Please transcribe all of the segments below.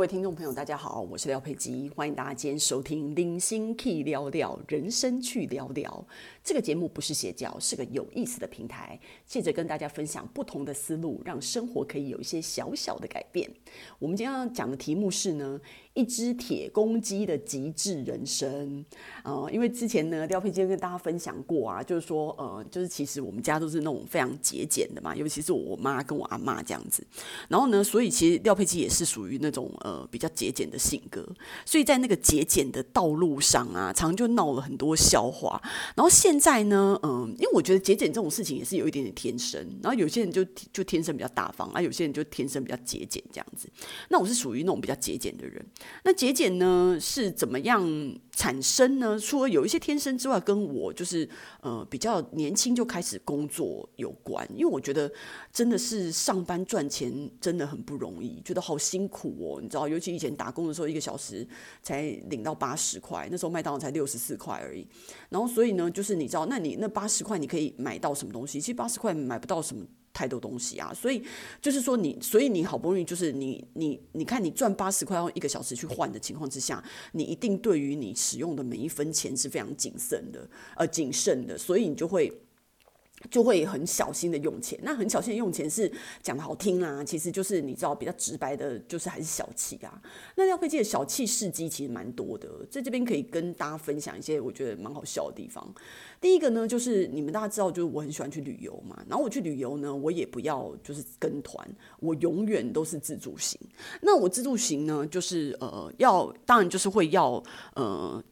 各位听众朋友，大家好，我是廖佩吉，欢迎大家今天收听《零星 K 聊聊人生去聊聊》这个节目，不是邪教，是个有意思的平台，借着跟大家分享不同的思路，让生活可以有一些小小的改变。我们今天要讲的题目是呢，一只铁公鸡的极致人生。呃，因为之前呢，廖佩基跟大家分享过啊，就是说，呃，就是其实我们家都是那种非常节俭的嘛，尤其是我妈跟我阿嬷这样子。然后呢，所以其实廖佩基也是属于那种呃比较节俭的性格，所以在那个节俭的道路上啊，常常就闹了很多笑话。然后现在呢，嗯，因为我觉得节俭这种事情也是有一点点天生，然后有些人就就天生比较大方啊，有些人就天生比较节俭这样子。那我是属于那种比较节俭的人。那节俭呢是怎么样产生呢？除了有一些天生之外，跟我就是呃比较年轻就开始工作有关。因为我觉得真的是上班赚钱真的很不容易，觉得好辛苦哦。你知道，尤其以前打工的时候，一个小时才领到八十块，那时候麦当劳才六十四块而已。然后所以呢，就是你知道，那你那八十块你可以买到什么东西？其实八十块买不到什么。太多东西啊，所以就是说你，所以你好不容易就是你你你看你赚八十块用一个小时去换的情况之下，你一定对于你使用的每一分钱是非常谨慎的，呃，谨慎的，所以你就会。就会很小心的用钱，那很小心用钱是讲的好听啊，其实就是你知道比较直白的，就是还是小气啊。那廖佩基的小气事迹其实蛮多的，在这边可以跟大家分享一些我觉得蛮好笑的地方。第一个呢，就是你们大家知道，就是我很喜欢去旅游嘛，然后我去旅游呢，我也不要就是跟团，我永远都是自助行。那我自助行呢，就是呃要，当然就是会要呃。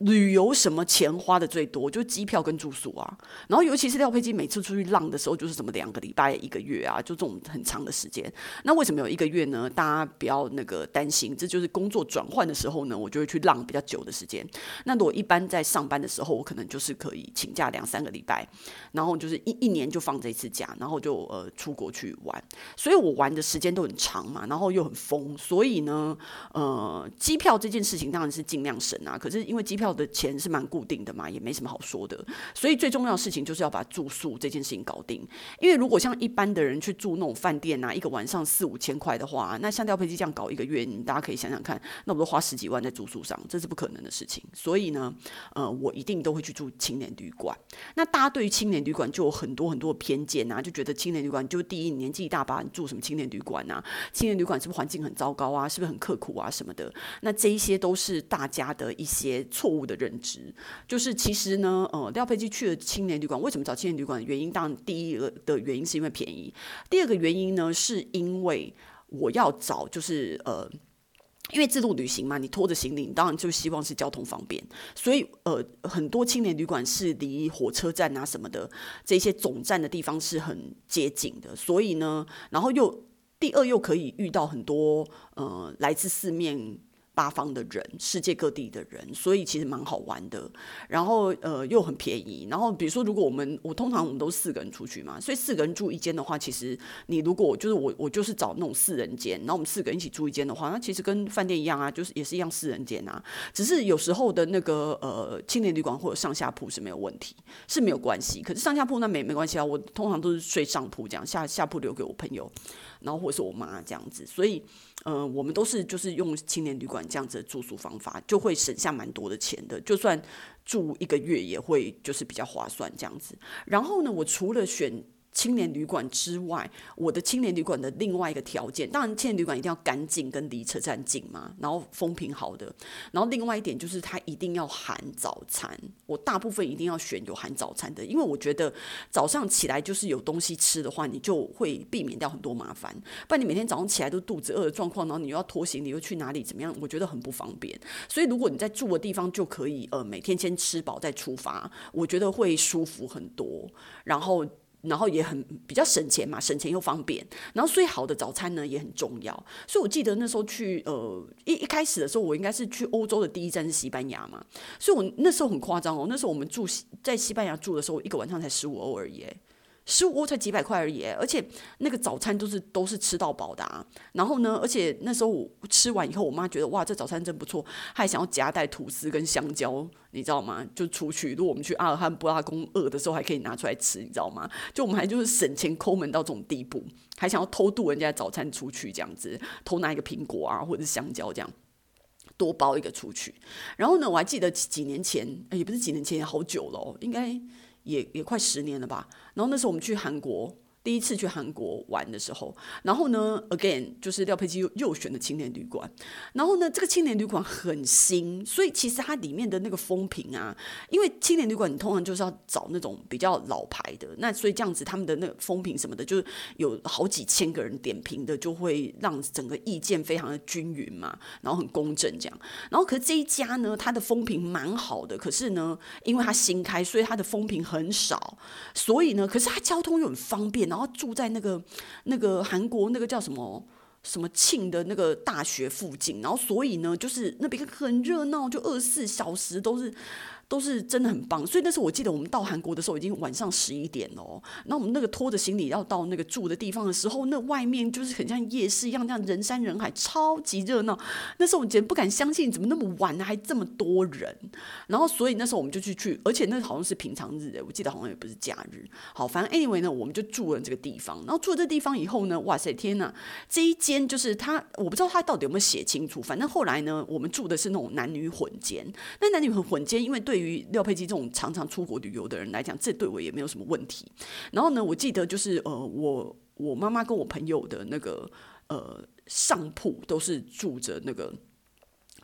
旅游什么钱花的最多，就是机票跟住宿啊。然后尤其是廖佩基每次出去浪的时候，就是什么两个礼拜、一个月啊，就这种很长的时间。那为什么有一个月呢？大家不要那个担心，这就是工作转换的时候呢，我就会去浪比较久的时间。那我一般在上班的时候，我可能就是可以请假两三个礼拜，然后就是一一年就放这一次假，然后就呃出国去玩。所以我玩的时间都很长嘛，然后又很疯，所以呢，呃，机票这件事情当然是尽量省啊。可是因为机票。要的钱是蛮固定的嘛，也没什么好说的。所以最重要的事情就是要把住宿这件事情搞定。因为如果像一般的人去住那种饭店啊，一个晚上四五千块的话，那像廖佩基这样搞一个月，你大家可以想想看，那我都花十几万在住宿上，这是不可能的事情。所以呢，呃，我一定都会去住青年旅馆。那大家对于青年旅馆就有很多很多偏见啊，就觉得青年旅馆就第一年纪一大吧，你住什么青年旅馆啊？青年旅馆是不是环境很糟糕啊？是不是很刻苦啊什么的？那这一些都是大家的一些错误误。的认知就是，其实呢，呃，廖佩基去了青年旅馆，为什么找青年旅馆原因？当然，第一个的原因是因为便宜，第二个原因呢，是因为我要找，就是呃，因为自助旅行嘛，你拖着行李，当然就希望是交通方便，所以呃，很多青年旅馆是离火车站啊什么的这些总站的地方是很接近的，所以呢，然后又第二又可以遇到很多呃来自四面。八方的人，世界各地的人，所以其实蛮好玩的。然后呃又很便宜。然后比如说，如果我们我通常我们都四个人出去嘛，所以四个人住一间的话，其实你如果就是我我就是找那种四人间，然后我们四个人一起住一间的话，那其实跟饭店一样啊，就是也是一样四人间啊。只是有时候的那个呃青年旅馆或者上下铺是没有问题，是没有关系。可是上下铺那没没关系啊，我通常都是睡上铺这样，下下铺留给我朋友，然后或者是我妈这样子。所以呃我们都是就是用青年旅馆。这样子的住宿方法就会省下蛮多的钱的，就算住一个月也会就是比较划算这样子。然后呢，我除了选青年旅馆之外，我的青年旅馆的另外一个条件，当然青年旅馆一定要干净跟离车站近嘛，然后风评好的。然后另外一点就是它一定要含早餐，我大部分一定要选有含早餐的，因为我觉得早上起来就是有东西吃的话，你就会避免掉很多麻烦。不然你每天早上起来都肚子饿的状况，然后你又要拖行李又去哪里怎么样，我觉得很不方便。所以如果你在住的地方就可以呃每天先吃饱再出发，我觉得会舒服很多。然后。然后也很比较省钱嘛，省钱又方便。然后最好的早餐呢也很重要。所以我记得那时候去呃一一开始的时候，我应该是去欧洲的第一站是西班牙嘛。所以我那时候很夸张哦，那时候我们住在西班牙住的时候，一个晚上才十五欧而已。十五欧才几百块而已，而且那个早餐都是都是吃到饱的啊。然后呢，而且那时候我吃完以后，我妈觉得哇，这早餐真不错，还想要夹带吐司跟香蕉，你知道吗？就出去，如果我们去阿尔罕布拉宫饿的时候，还可以拿出来吃，你知道吗？就我们还就是省钱抠门到这种地步，还想要偷渡人家的早餐出去这样子，偷拿一个苹果啊或者是香蕉这样，多包一个出去。然后呢，我还记得几年前，也不是几年前，好久了哦，应该。也也快十年了吧，然后那时候我们去韩国。第一次去韩国玩的时候，然后呢，again 就是廖佩基又又选的青年旅馆，然后呢，这个青年旅馆很新，所以其实它里面的那个风评啊，因为青年旅馆你通常就是要找那种比较老牌的，那所以这样子他们的那个风评什么的，就是有好几千个人点评的，就会让整个意见非常的均匀嘛，然后很公正这样。然后可是这一家呢，它的风评蛮好的，可是呢，因为它新开，所以它的风评很少，所以呢，可是它交通又很方便。然后住在那个那个韩国那个叫什么什么庆的那个大学附近，然后所以呢，就是那边很热闹，就二十四小时都是。都是真的很棒，所以那时候我记得我们到韩国的时候已经晚上十一点了。那我们那个拖着行李要到那个住的地方的时候，那外面就是很像夜市一样，这样人山人海，超级热闹。那时候我简直不敢相信，怎么那么晚呢还这么多人。然后所以那时候我们就去去，而且那好像是平常日诶，我记得好像也不是假日。好，反正 anyway 呢，我们就住了这个地方。然后住了这地方以后呢，哇塞，天呐，这一间就是他，我不知道他到底有没有写清楚。反正后来呢，我们住的是那种男女混间。那男女混混间，因为对对于廖佩基这种常常出国旅游的人来讲，这对我也没有什么问题。然后呢，我记得就是呃，我我妈妈跟我朋友的那个呃上铺都是住着那个。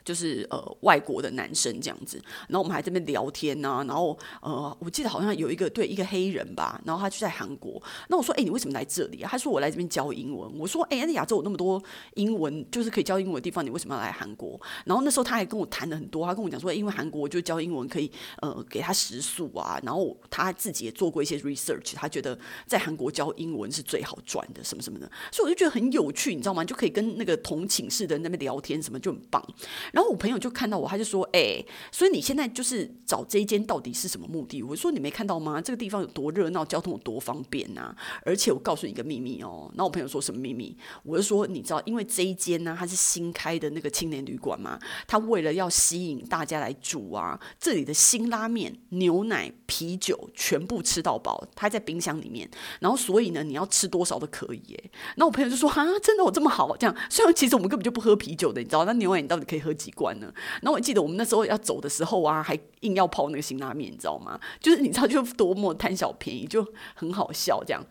就是呃外国的男生这样子，然后我们还在这边聊天呐、然后呃我记得好像有一个对一个黑人吧，然后他就在韩国，那我说哎、你为什么来这里啊？他说我来这边教英文。我说哎那亚洲有那么多英文就是可以教英文的地方，你为什么要来韩国？然后那时候他还跟我谈了很多，他跟我讲说因为韩国就教英文可以呃给他食宿啊，然后他自己也做过一些 research，他觉得在韩国教英文是最好赚的什么什么的，所以我就觉得很有趣，你知道吗？就可以跟那个同寝室的人那边聊天什么就很棒。然后我朋友就看到我，他就说：“哎、所以你现在就是找这一间到底是什么目的？”我说：“你没看到吗？这个地方有多热闹，交通有多方便呐、而且我告诉你一个秘密哦。”那我朋友说什么秘密？我就说：“你知道，因为这一间呢，它是新开的那个青年旅馆嘛，他为了要吸引大家来住啊，这里的辛拉面、牛奶、啤酒全部吃到饱，它在冰箱里面。然后所以呢，你要吃多少都可以耶。那我朋友就说：啊，真的有这么好？这样虽然其实我们根本就不喝啤酒的，你知道，那牛奶你到底可以喝习惯呢？”然后我记得我们那时候要走的时候啊，还硬要泡那个辛拉面，你知道吗？就是你知道，就多么贪小便宜，就很好笑这样。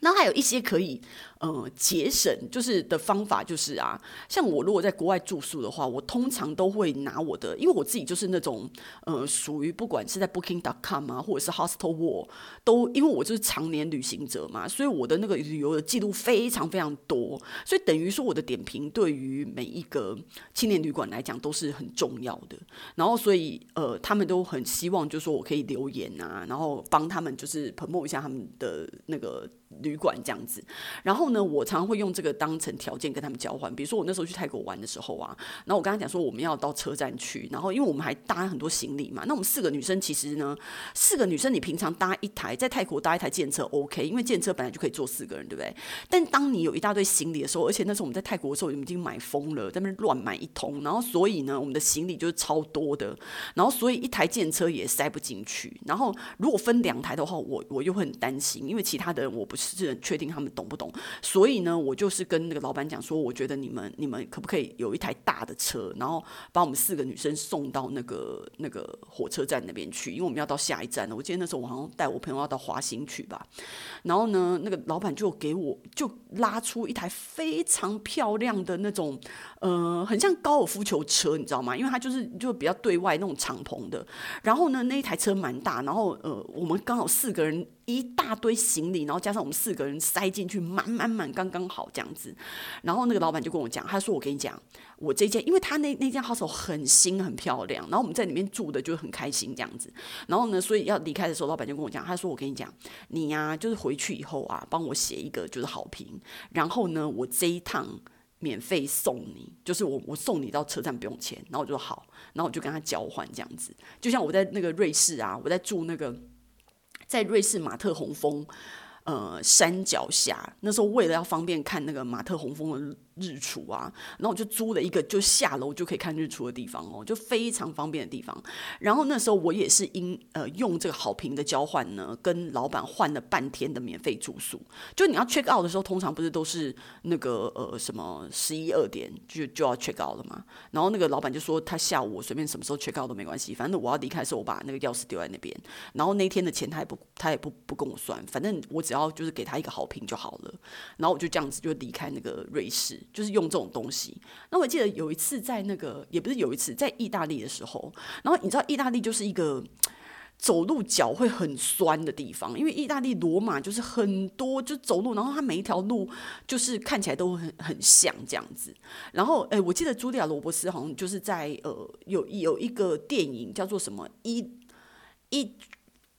然后还有一些可以。呃，节省就是的方法就是啊，像我如果在国外住宿的话，我通常都会拿我的，因为我自己就是那种呃，属于不管是在 Booking.com 啊，或者是 Hostelworld，都因为我就是常年旅行者嘛，所以我的那个旅游的记录非常非常多，所以等于说我的点评对于每一个青年旅馆来讲都是很重要的。然后所以呃，他们都很希望就是说我可以留言啊，然后帮他们就是 promote 一下他们的那个旅馆这样子，然后。呢，我常常会用这个当成条件跟他们交换。比如说，我那时候去泰国玩的时候啊，然后我跟他讲说我们要到车站去，然后因为我们还搭很多行李嘛，那我们四个女生其实呢，四个女生你平常搭一台在泰国搭一台计程车 OK，因为计程车本来就可以坐四个人，对不对？但当你有一大堆行李的时候，而且那时候我们在泰国的时候，我们已经买疯了，在那边乱买一通，然后所以呢，我们的行李就是超多的，然后所以一台计程车也塞不进去。然后如果分两台的话，我我又会很担心，因为其他的人我不是是很确定他们懂不懂。所以呢，我就是跟那个老板讲说，我觉得你们你们可不可以有一台大的车，然后把我们四个女生送到那个那个火车站那边去，因为我们要到下一站了。我记得那时候我好像带我朋友要到华兴去吧。然后呢，那个老板就给我就拉出一台非常漂亮的那种，呃，很像高尔夫球车，你知道吗？因为它就是就比较对外那种敞篷的。然后呢，那一台车蛮大，然后呃，我们刚好四个人。一大堆行李，然后加上我们四个人塞进去，满满满，刚刚好这样子。然后那个老板就跟我讲，他说：“我跟你讲，我这件，因为他那那间 house 很新很漂亮，然后我们在里面住的就很开心这样子。然后呢，所以要离开的时候，老板就跟我讲，他说：我跟你讲，你呀、就是回去以后啊，帮我写一个就是好评。然后呢，我这一趟免费送你，就是我我送你到车站不用钱。然后我就好，然后我就跟他交换这样子，就像我在那个瑞士啊，我在住那个。”在瑞士马特洪峰，呃，山脚下，那时候为了要方便看那个马特洪峰的。日出啊，然后我就租了一个就下楼就可以看日出的地方哦，就非常方便的地方。然后那时候我也是因呃用这个好评的交换呢，跟老板换了半天的免费住宿。就你要 check out 的时候，通常不是都是那个呃什么十一二点就就要 check out 了嘛？然后那个老板就说他下午我随便什么时候 check out 都没关系，反正我要离开的时候我把那个钥匙丢在那边。然后那天的钱他也不他也不不跟我算，反正我只要就是给他一个好评就好了。然后我就这样子就离开那个瑞士。就是用这种东西。那我记得有一次在那个，也不是有一次在意大利的时候，然后你知道意大利就是一个走路脚会很酸的地方，因为意大利罗马就是很多就走路，然后它每一条路就是看起来都很很像这样子。然后诶，我记得茱莉亚罗伯斯好像就是在呃有有一个电影叫做什么一一。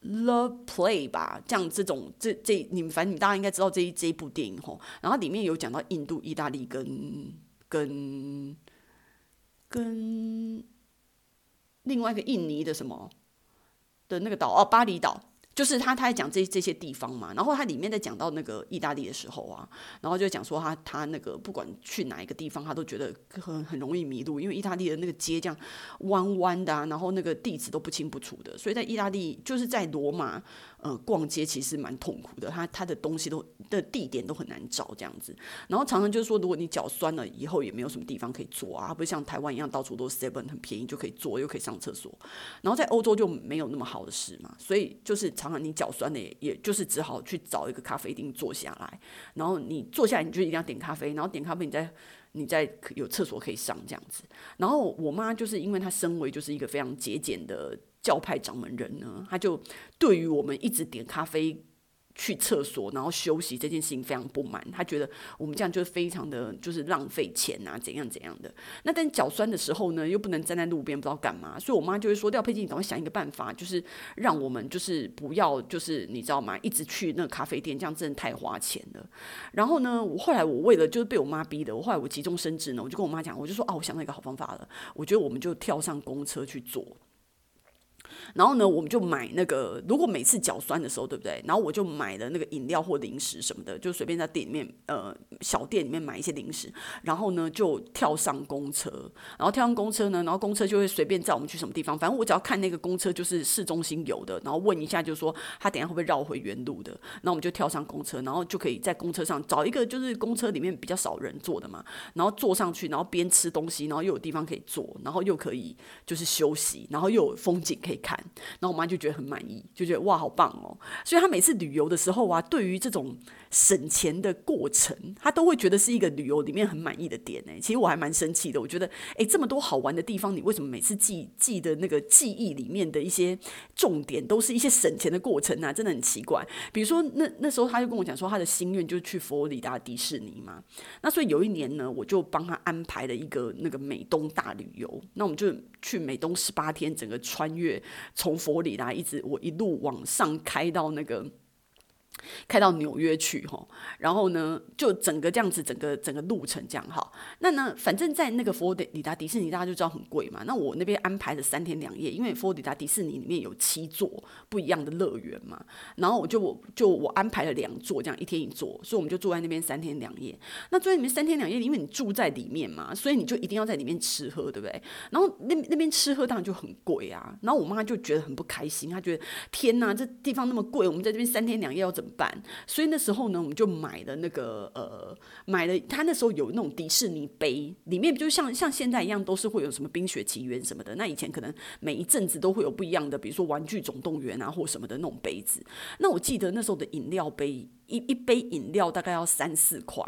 Love Play 吧，这样这种这这你们反正你大家应该知道这一这一部电影吼，然后里面有讲到印度、意大利跟跟跟另外一个印尼的什么的那个岛哦，巴厘岛。就是他，他在讲这这些地方嘛，然后他里面在讲到那个意大利的时候啊，然后就讲说他他那个不管去哪一个地方，他都觉得很很容易迷路，因为意大利的那个街这样弯弯的啊，然后那个地址都不清不楚的，所以在意大利就是在罗马。呃，逛街其实蛮痛苦的，他他的东西都的地点都很难找这样子，然后常常就是说，如果你脚酸了以后也没有什么地方可以坐啊，不像台湾一样到处都是 seven 很便宜就可以坐又可以上厕所，然后在欧洲就没有那么好的事嘛，所以就是常常你脚酸的也，也就是只好去找一个咖啡厅坐下来，然后你坐下来你就一定要点咖啡，然后点咖啡你再你再有厕所可以上这样子，然后我妈就是因为她身为就是一个非常节俭的。教派掌门人呢，她就对于我们一直点咖啡去厕所，然后休息这件事情非常不满。他觉得我们这样就是非常的就是浪费钱啊，怎样怎样的。那但脚酸的时候呢，又不能站在路边不知道干嘛，所以我妈就会说：廖佩金，你赶快想一个办法，就是让我们就是不要就是你知道吗？一直去那个咖啡店，这样真的太花钱了。然后呢，我后来我为了就是被我妈逼的，我后来我急中生智呢，我就跟我妈讲，我就说：哦，我想到一个好方法了，我觉得我们就跳上公车去坐。然后呢，我们就买那个，如果每次脚酸的时候，对不对？然后我就买了那个饮料或零食什么的，就随便在店里面，呃，小店里面买一些零食。然后呢，就跳上公车，然后跳上公车呢，然后公车就会随便载我们去什么地方。反正我只要看那个公车就是市中心有的，然后问一下，就是说他等下会不会绕回原路的。然后我们就跳上公车，然后就可以在公车上找一个就是公车里面比较少人坐的嘛，然后坐上去，然后边吃东西，然后又有地方可以坐，然后又可以就是休息，然后又有风景可以看。看然后我妈就觉得很满意，就觉得哇，好棒哦！所以她每次旅游的时候啊，对于这种省钱的过程，他都会觉得是一个旅游里面很满意的点呢。其实我还蛮生气的，我觉得哎，这么多好玩的地方，你为什么每次记记的那个记忆里面的一些重点，都是一些省钱的过程啊？真的很奇怪。比如说那那时候，他就跟我讲说，他的心愿就是去佛罗里达迪士尼嘛。那所以有一年呢，我就帮他安排了一个那个美东大旅游。那我们就去美东十八天，整个穿越从佛罗里达一直我一路往上开到那个。开到纽约去哈，然后呢，就整个这样子，整个整个路程这样哈。那呢，反正在那个佛罗里达迪士尼，大家就知道很贵嘛。那我那边安排了三天两夜，因为佛罗里达迪士尼里面有七座不一样的乐园嘛。然后我就我就我安排了两座，这样一天一座，所以我们就住在那边三天两夜。那住在里面三天两夜，因为你住在里面嘛，所以你就一定要在里面吃喝，对不对？然后那那边吃喝当然就很贵啊。然后我妈就觉得很不开心，她觉得天哪，这地方那么贵，我们在这边三天两夜要怎么办？所以那时候呢，我们就买了那个呃，买了他那时候有那种迪士尼杯，里面就像像现在一样，都是会有什么冰雪奇缘什么的。那以前可能每一阵子都会有不一样的，比如说玩具总动员啊或什么的那种杯子。那我记得那时候的饮料杯。一一杯饮料大概要三四块，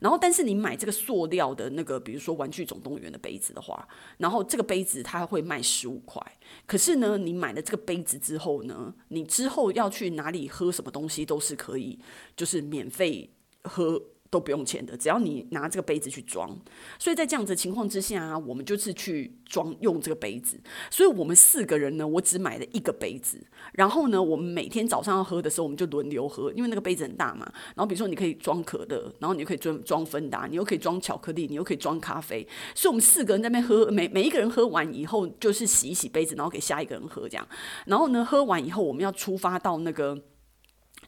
然后但是你买这个塑料的那个，比如说玩具总动员的杯子的话，然后这个杯子它会卖十五块。可是呢，你买了这个杯子之后呢，你之后要去哪里喝什么东西都是可以，就是免费喝。都不用钱的，只要你拿这个杯子去装。所以在这样子情况之下啊，我们就是去装用这个杯子。所以我们四个人呢，我只买了一个杯子。然后呢，我们每天早上要喝的时候，我们就轮流喝，因为那个杯子很大嘛。然后比如说你可以装可乐，然后你可以装装芬达，你又可以装巧克力，你又可以装咖啡。所以我们四个人在那边喝，每每一个人喝完以后，就是洗一洗杯子，然后给下一个人喝这样。然后呢，喝完以后，我们要出发到那个。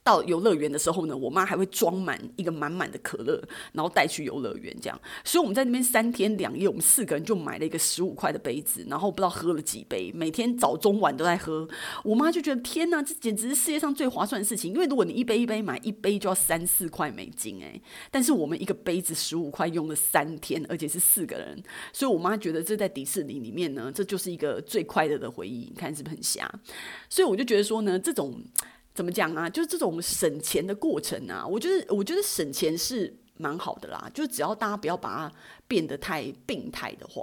到游乐园的时候呢，我妈还会装满一个满满的可乐，然后带去游乐园这样。所以我们在那边三天两夜，我们四个人就买了一个十五块的杯子，然后不知道喝了几杯，每天早中晚都在喝。我妈就觉得天哪，这简直是世界上最划算的事情，因为如果你一杯一杯买，一杯就要三四块美金诶。但是我们一个杯子十五块用了三天，而且是四个人，所以我妈觉得这在迪士尼里面呢，这就是一个最快乐的回忆。你看是不是很瞎？所以我就觉得说呢，这种。怎么讲啊？就是这种省钱的过程啊，我觉得，我觉得省钱是蛮好的啦。就只要大家不要把它。变得太病态的话，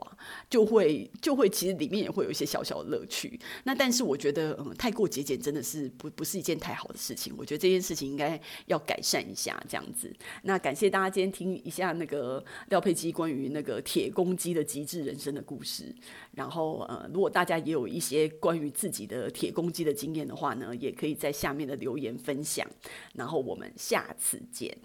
就会就会其实里面也会有一些小小的乐趣。那但是我觉得，嗯，太过节俭真的是不不是一件太好的事情。我觉得这件事情应该要改善一下，这样子。那感谢大家今天听一下那个廖佩基关于那个铁公鸡的极致人生的故事。然后呃，如果大家也有一些关于自己的铁公鸡的经验的话呢，也可以在下面的留言分享。然后我们下次见。